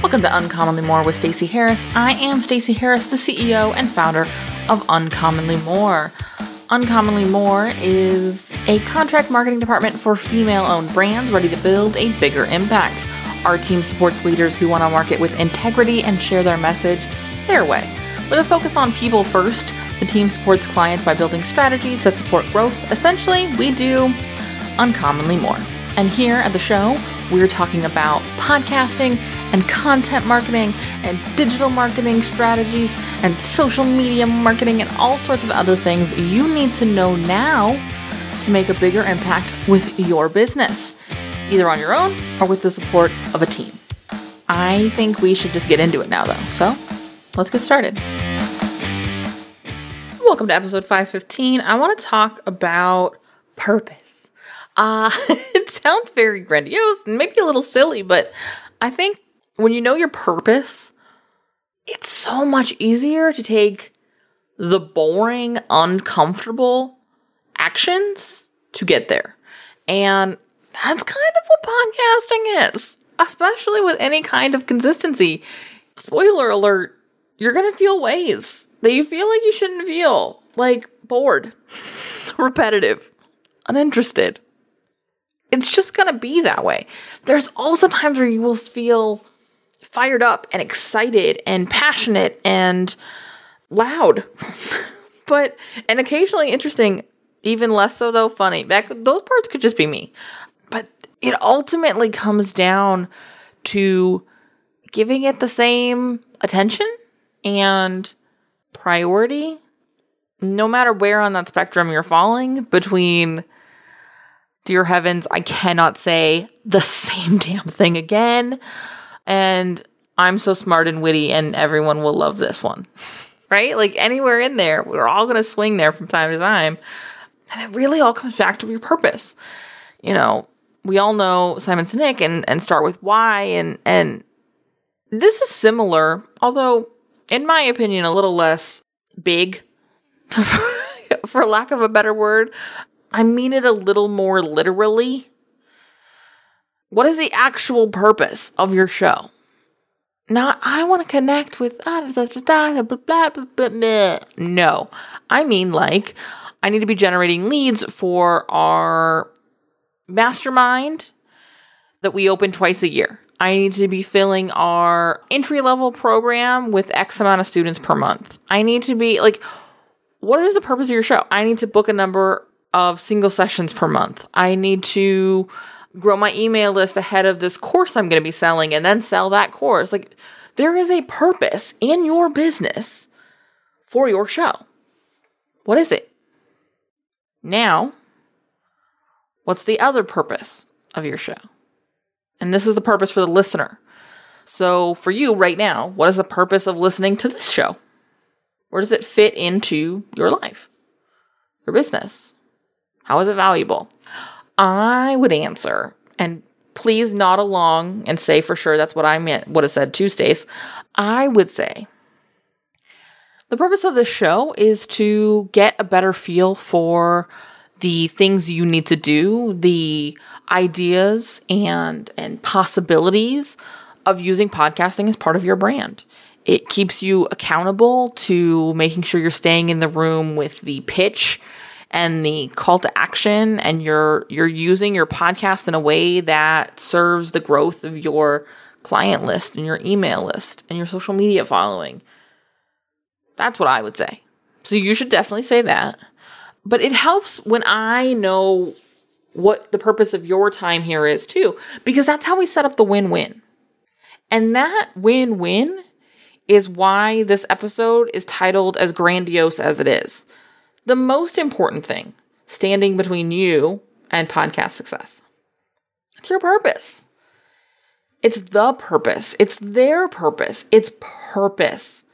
Welcome to Uncommonly More with Stacey Harris. I am Stacey Harris, the CEO and founder of Uncommonly More. Uncommonly More is a contract marketing department for female owned brands ready to build a bigger impact. Our team supports leaders who want to market with integrity and share their message their way. With a focus on people first, the team supports clients by building strategies that support growth. Essentially, we do uncommonly more. And here at the show, we're talking about podcasting and content marketing and digital marketing strategies and social media marketing and all sorts of other things you need to know now to make a bigger impact with your business, either on your own or with the support of a team. I think we should just get into it now, though. So let's get started. Welcome to episode 515. I want to talk about purpose. Uh, it sounds very grandiose and maybe a little silly, but I think when you know your purpose, it's so much easier to take the boring, uncomfortable actions to get there. And that's kind of what podcasting is, especially with any kind of consistency. Spoiler alert, you're going to feel ways that you feel like you shouldn't feel, like bored, repetitive, uninterested it's just going to be that way. There's also times where you will feel fired up and excited and passionate and loud. but and occasionally interesting, even less so though funny. That those parts could just be me. But it ultimately comes down to giving it the same attention and priority no matter where on that spectrum you're falling between dear heavens, I cannot say the same damn thing again. And I'm so smart and witty, and everyone will love this one. right? Like anywhere in there, we're all going to swing there from time to time. And it really all comes back to your purpose. You know, we all know Simon Sinek and, and start with why. And, and this is similar, although, in my opinion, a little less big, for lack of a better word. I mean it a little more literally. What is the actual purpose of your show? Not, I want to connect with, no. I mean, like, I need to be generating leads for our mastermind that we open twice a year. I need to be filling our entry level program with X amount of students per month. I need to be like, what is the purpose of your show? I need to book a number of single sessions per month. I need to grow my email list ahead of this course I'm going to be selling and then sell that course. Like, there is a purpose in your business for your show. What is it? Now, what's the other purpose of your show? And this is the purpose for the listener. So, for you right now, what is the purpose of listening to this show? Where does it fit into your life, your business, how is it valuable? I would answer, and please nod along and say for sure that's what I meant, would have said Tuesdays. I would say the purpose of this show is to get a better feel for the things you need to do, the ideas and and possibilities of using podcasting as part of your brand. It keeps you accountable to making sure you're staying in the room with the pitch and the call to action and you're you're using your podcast in a way that serves the growth of your client list and your email list and your social media following. That's what I would say. So you should definitely say that. But it helps when I know what the purpose of your time here is too, because that's how we set up the win win. And that win win is why this episode is titled as grandiose as it is the most important thing standing between you and podcast success. It's your purpose. It's the purpose. It's their purpose. It's purpose.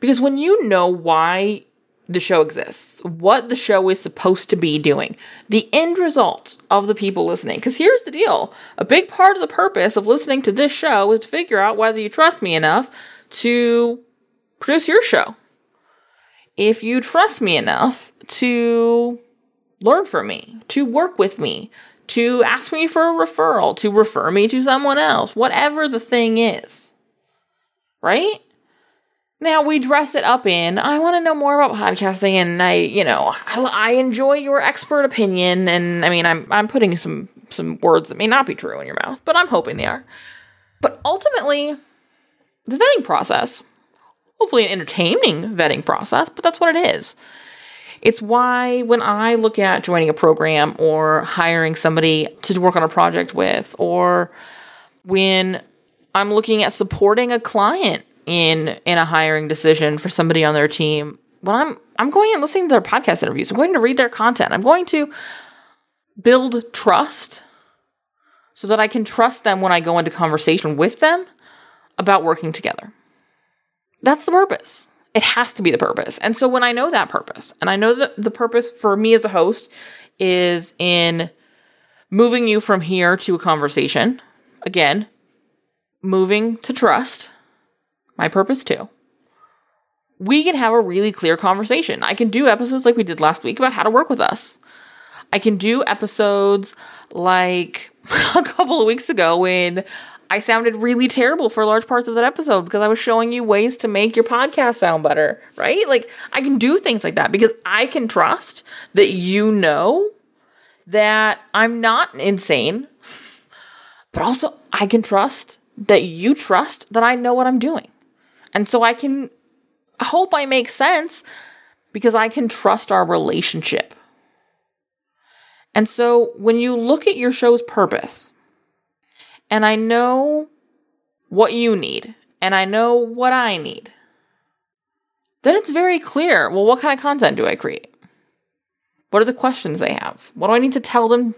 Because when you know why the show exists, what the show is supposed to be doing, the end result of the people listening. Because here's the deal a big part of the purpose of listening to this show is to figure out whether you trust me enough to produce your show if you trust me enough to learn from me, to work with me, to ask me for a referral, to refer me to someone else, whatever the thing is. right? Now we dress it up in, I want to know more about podcasting and I, you know, I, I enjoy your expert opinion and I mean, I'm I'm putting some some words that may not be true in your mouth, but I'm hoping they are. But ultimately, the vetting process, hopefully an entertaining vetting process, but that's what it is. It's why when I look at joining a program or hiring somebody to work on a project with, or when I'm looking at supporting a client in in a hiring decision for somebody on their team, when I'm I'm going and listening to their podcast interviews, I'm going to read their content. I'm going to build trust so that I can trust them when I go into conversation with them about working together. That's the purpose. It has to be the purpose. And so when I know that purpose, and I know that the purpose for me as a host is in moving you from here to a conversation, again, moving to trust, my purpose too. We can have a really clear conversation. I can do episodes like we did last week about how to work with us. I can do episodes like a couple of weeks ago when I sounded really terrible for large parts of that episode because I was showing you ways to make your podcast sound better, right? Like I can do things like that because I can trust that you know that I'm not insane, but also I can trust that you trust that I know what I'm doing. And so I can hope I make sense because I can trust our relationship. And so when you look at your show's purpose, and I know what you need, and I know what I need, then it's very clear well, what kind of content do I create? What are the questions they have? What do I need to tell them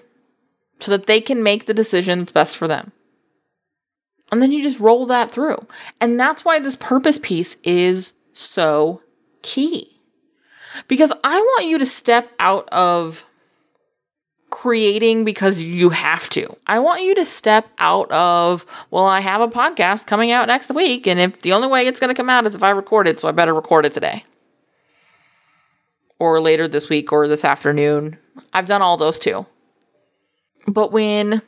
so that they can make the decision that's best for them? And then you just roll that through. And that's why this purpose piece is so key. Because I want you to step out of creating because you have to. I want you to step out of, well, I have a podcast coming out next week, and if the only way it's going to come out is if I record it, so I better record it today. Or later this week or this afternoon. I've done all those too. But when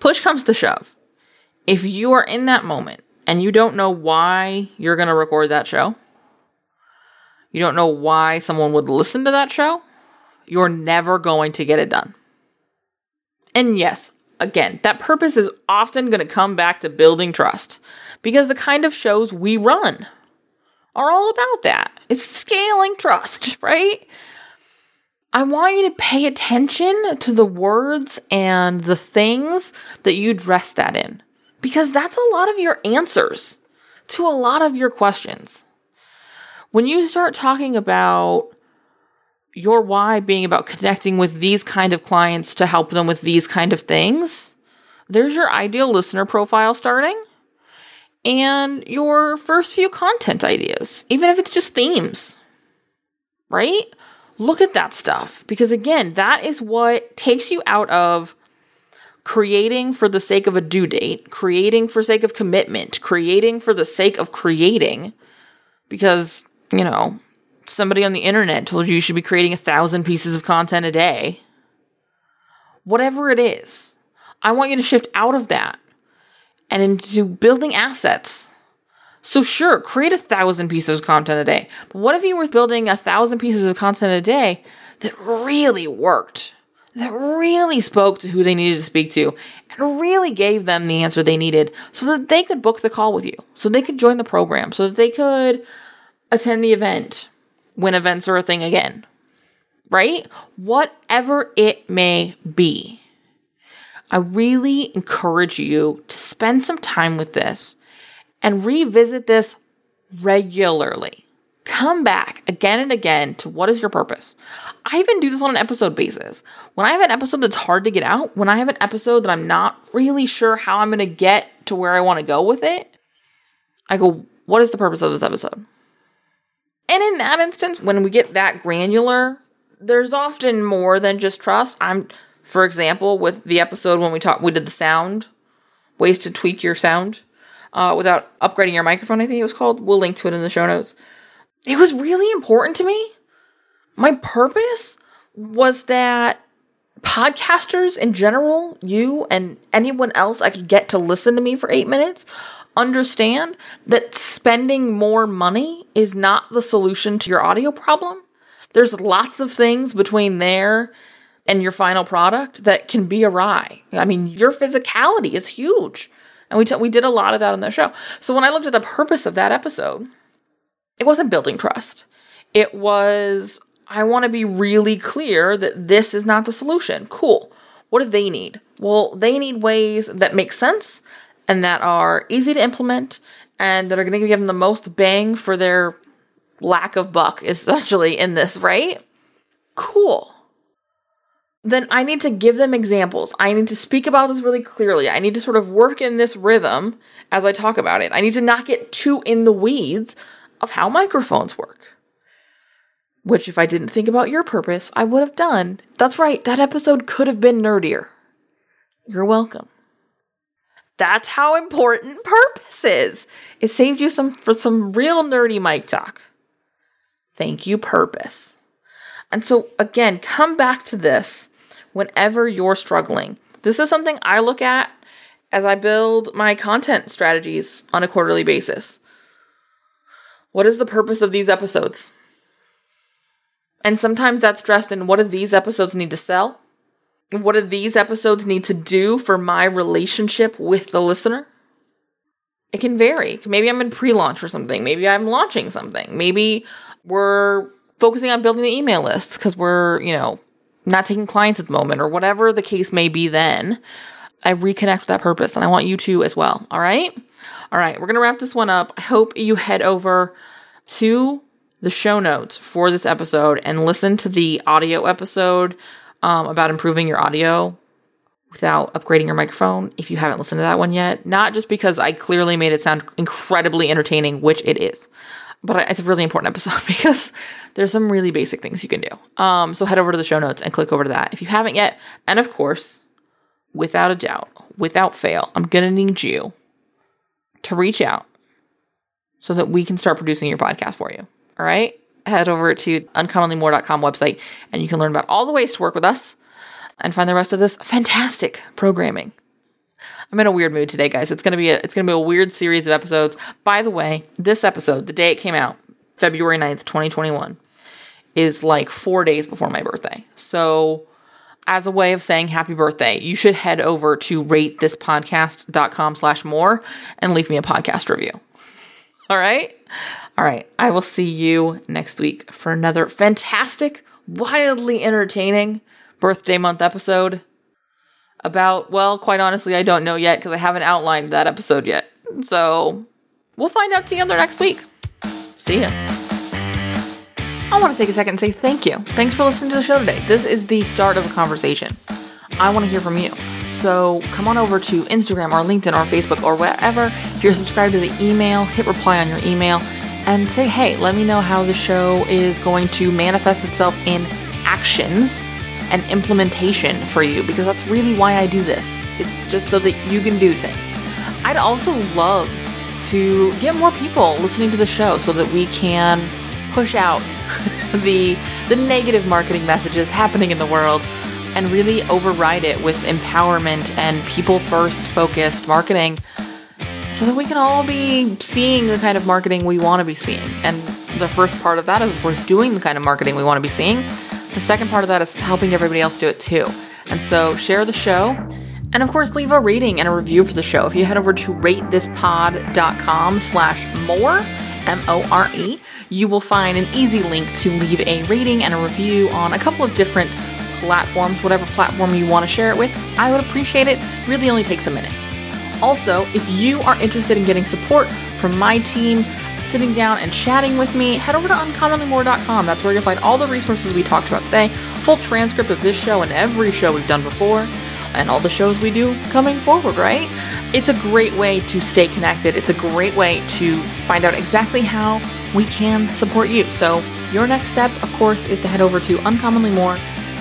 push comes to shove, if you are in that moment and you don't know why you're going to record that show, you don't know why someone would listen to that show, you're never going to get it done. And yes, again, that purpose is often going to come back to building trust because the kind of shows we run are all about that. It's scaling trust, right? I want you to pay attention to the words and the things that you dress that in because that's a lot of your answers to a lot of your questions. When you start talking about your why being about connecting with these kind of clients to help them with these kind of things, there's your ideal listener profile starting and your first few content ideas, even if it's just themes, right? Look at that stuff because, again, that is what takes you out of creating for the sake of a due date, creating for sake of commitment, creating for the sake of creating because, you know, somebody on the internet told you you should be creating a thousand pieces of content a day, whatever it is, I want you to shift out of that and into building assets. So, sure, create a thousand pieces of content a day. But what if you were building a thousand pieces of content a day that really worked, that really spoke to who they needed to speak to, and really gave them the answer they needed so that they could book the call with you, so they could join the program, so that they could attend the event, when events are a thing again, right? Whatever it may be. I really encourage you to spend some time with this and revisit this regularly. Come back again and again to what is your purpose. I even do this on an episode basis. When I have an episode that's hard to get out, when I have an episode that I'm not really sure how I'm going to get to where I want to go with it, I go, what is the purpose of this episode? And in that instance, when we get that granular, there's often more than just trust. I'm, for example, with the episode when we talked, we did the sound ways to tweak your sound uh, without upgrading your microphone. I think it was called. We'll link to it in the show notes. It was really important to me. My purpose was that podcasters in general, you and anyone else I could get to listen to me for eight minutes, understand that spending more money is not the solution to your audio problem. There's lots of things between there and your final product that can be awry. I mean, your physicality is huge. And we, t- we did a lot of that on the show. So when I looked at the purpose of that episode, it wasn't building trust. It was, I want to be really clear that this is not the solution. Cool. What do they need? Well, they need ways that make sense and that are easy to implement and that are going to give them the most bang for their lack of buck, essentially, in this, right? Cool then I need to give them examples. I need to speak about this really clearly. I need to sort of work in this rhythm as I talk about it. I need to not get too in the weeds of how microphones work. Which, if I didn't think about your purpose, I would have done. That's right, that episode could have been nerdier. You're welcome. That's how important purpose is. It saved you some for some real nerdy mic talk. Thank you, purpose. And so, again, come back to this whenever you're struggling. This is something I look at as I build my content strategies on a quarterly basis. What is the purpose of these episodes? And sometimes that's dressed in what do these episodes need to sell? What do these episodes need to do for my relationship with the listener? It can vary. Maybe I'm in pre launch or something. Maybe I'm launching something. Maybe we're focusing on building the email list because we're, you know, not taking clients at the moment or whatever the case may be then, I reconnect with that purpose and I want you to as well. All right. All right. We're going to wrap this one up. I hope you head over to the show notes for this episode and listen to the audio episode um, about improving your audio without upgrading your microphone if you haven't listened to that one yet. Not just because I clearly made it sound incredibly entertaining, which it is but it's a really important episode because there's some really basic things you can do. Um, so head over to the show notes and click over to that if you haven't yet. And of course, without a doubt, without fail, I'm gonna need you to reach out so that we can start producing your podcast for you. All right, head over to uncommonlymore.com website and you can learn about all the ways to work with us and find the rest of this fantastic programming I'm in a weird mood today, guys. It's gonna be a it's gonna be a weird series of episodes. By the way, this episode, the day it came out, February 9th, 2021, is like four days before my birthday. So as a way of saying happy birthday, you should head over to ratethispodcast.com slash more and leave me a podcast review. All right? All right. I will see you next week for another fantastic, wildly entertaining birthday month episode about, well, quite honestly, I don't know yet because I haven't outlined that episode yet. So we'll find out together next week. See ya. I want to take a second and say thank you. Thanks for listening to the show today. This is the start of a conversation. I want to hear from you. So come on over to Instagram or LinkedIn or Facebook or whatever. If you're subscribed to the email, hit reply on your email and say, hey, let me know how the show is going to manifest itself in actions and implementation for you because that's really why I do this. It's just so that you can do things. I'd also love to get more people listening to the show so that we can push out the the negative marketing messages happening in the world and really override it with empowerment and people first focused marketing so that we can all be seeing the kind of marketing we want to be seeing. And the first part of that is, of course, doing the kind of marketing we want to be seeing. The second part of that is helping everybody else do it too. And so share the show. And of course, leave a rating and a review for the show. If you head over to ratethispod.com slash more, M-O-R-E, you will find an easy link to leave a rating and a review on a couple of different platforms, whatever platform you want to share it with. I would appreciate it. Really only takes a minute. Also, if you are interested in getting support from my team, sitting down and chatting with me, head over to uncommonlymore.com. That's where you'll find all the resources we talked about today, full transcript of this show and every show we've done before, and all the shows we do coming forward, right? It's a great way to stay connected. It's a great way to find out exactly how we can support you. So, your next step, of course, is to head over to uncommonlymore.com.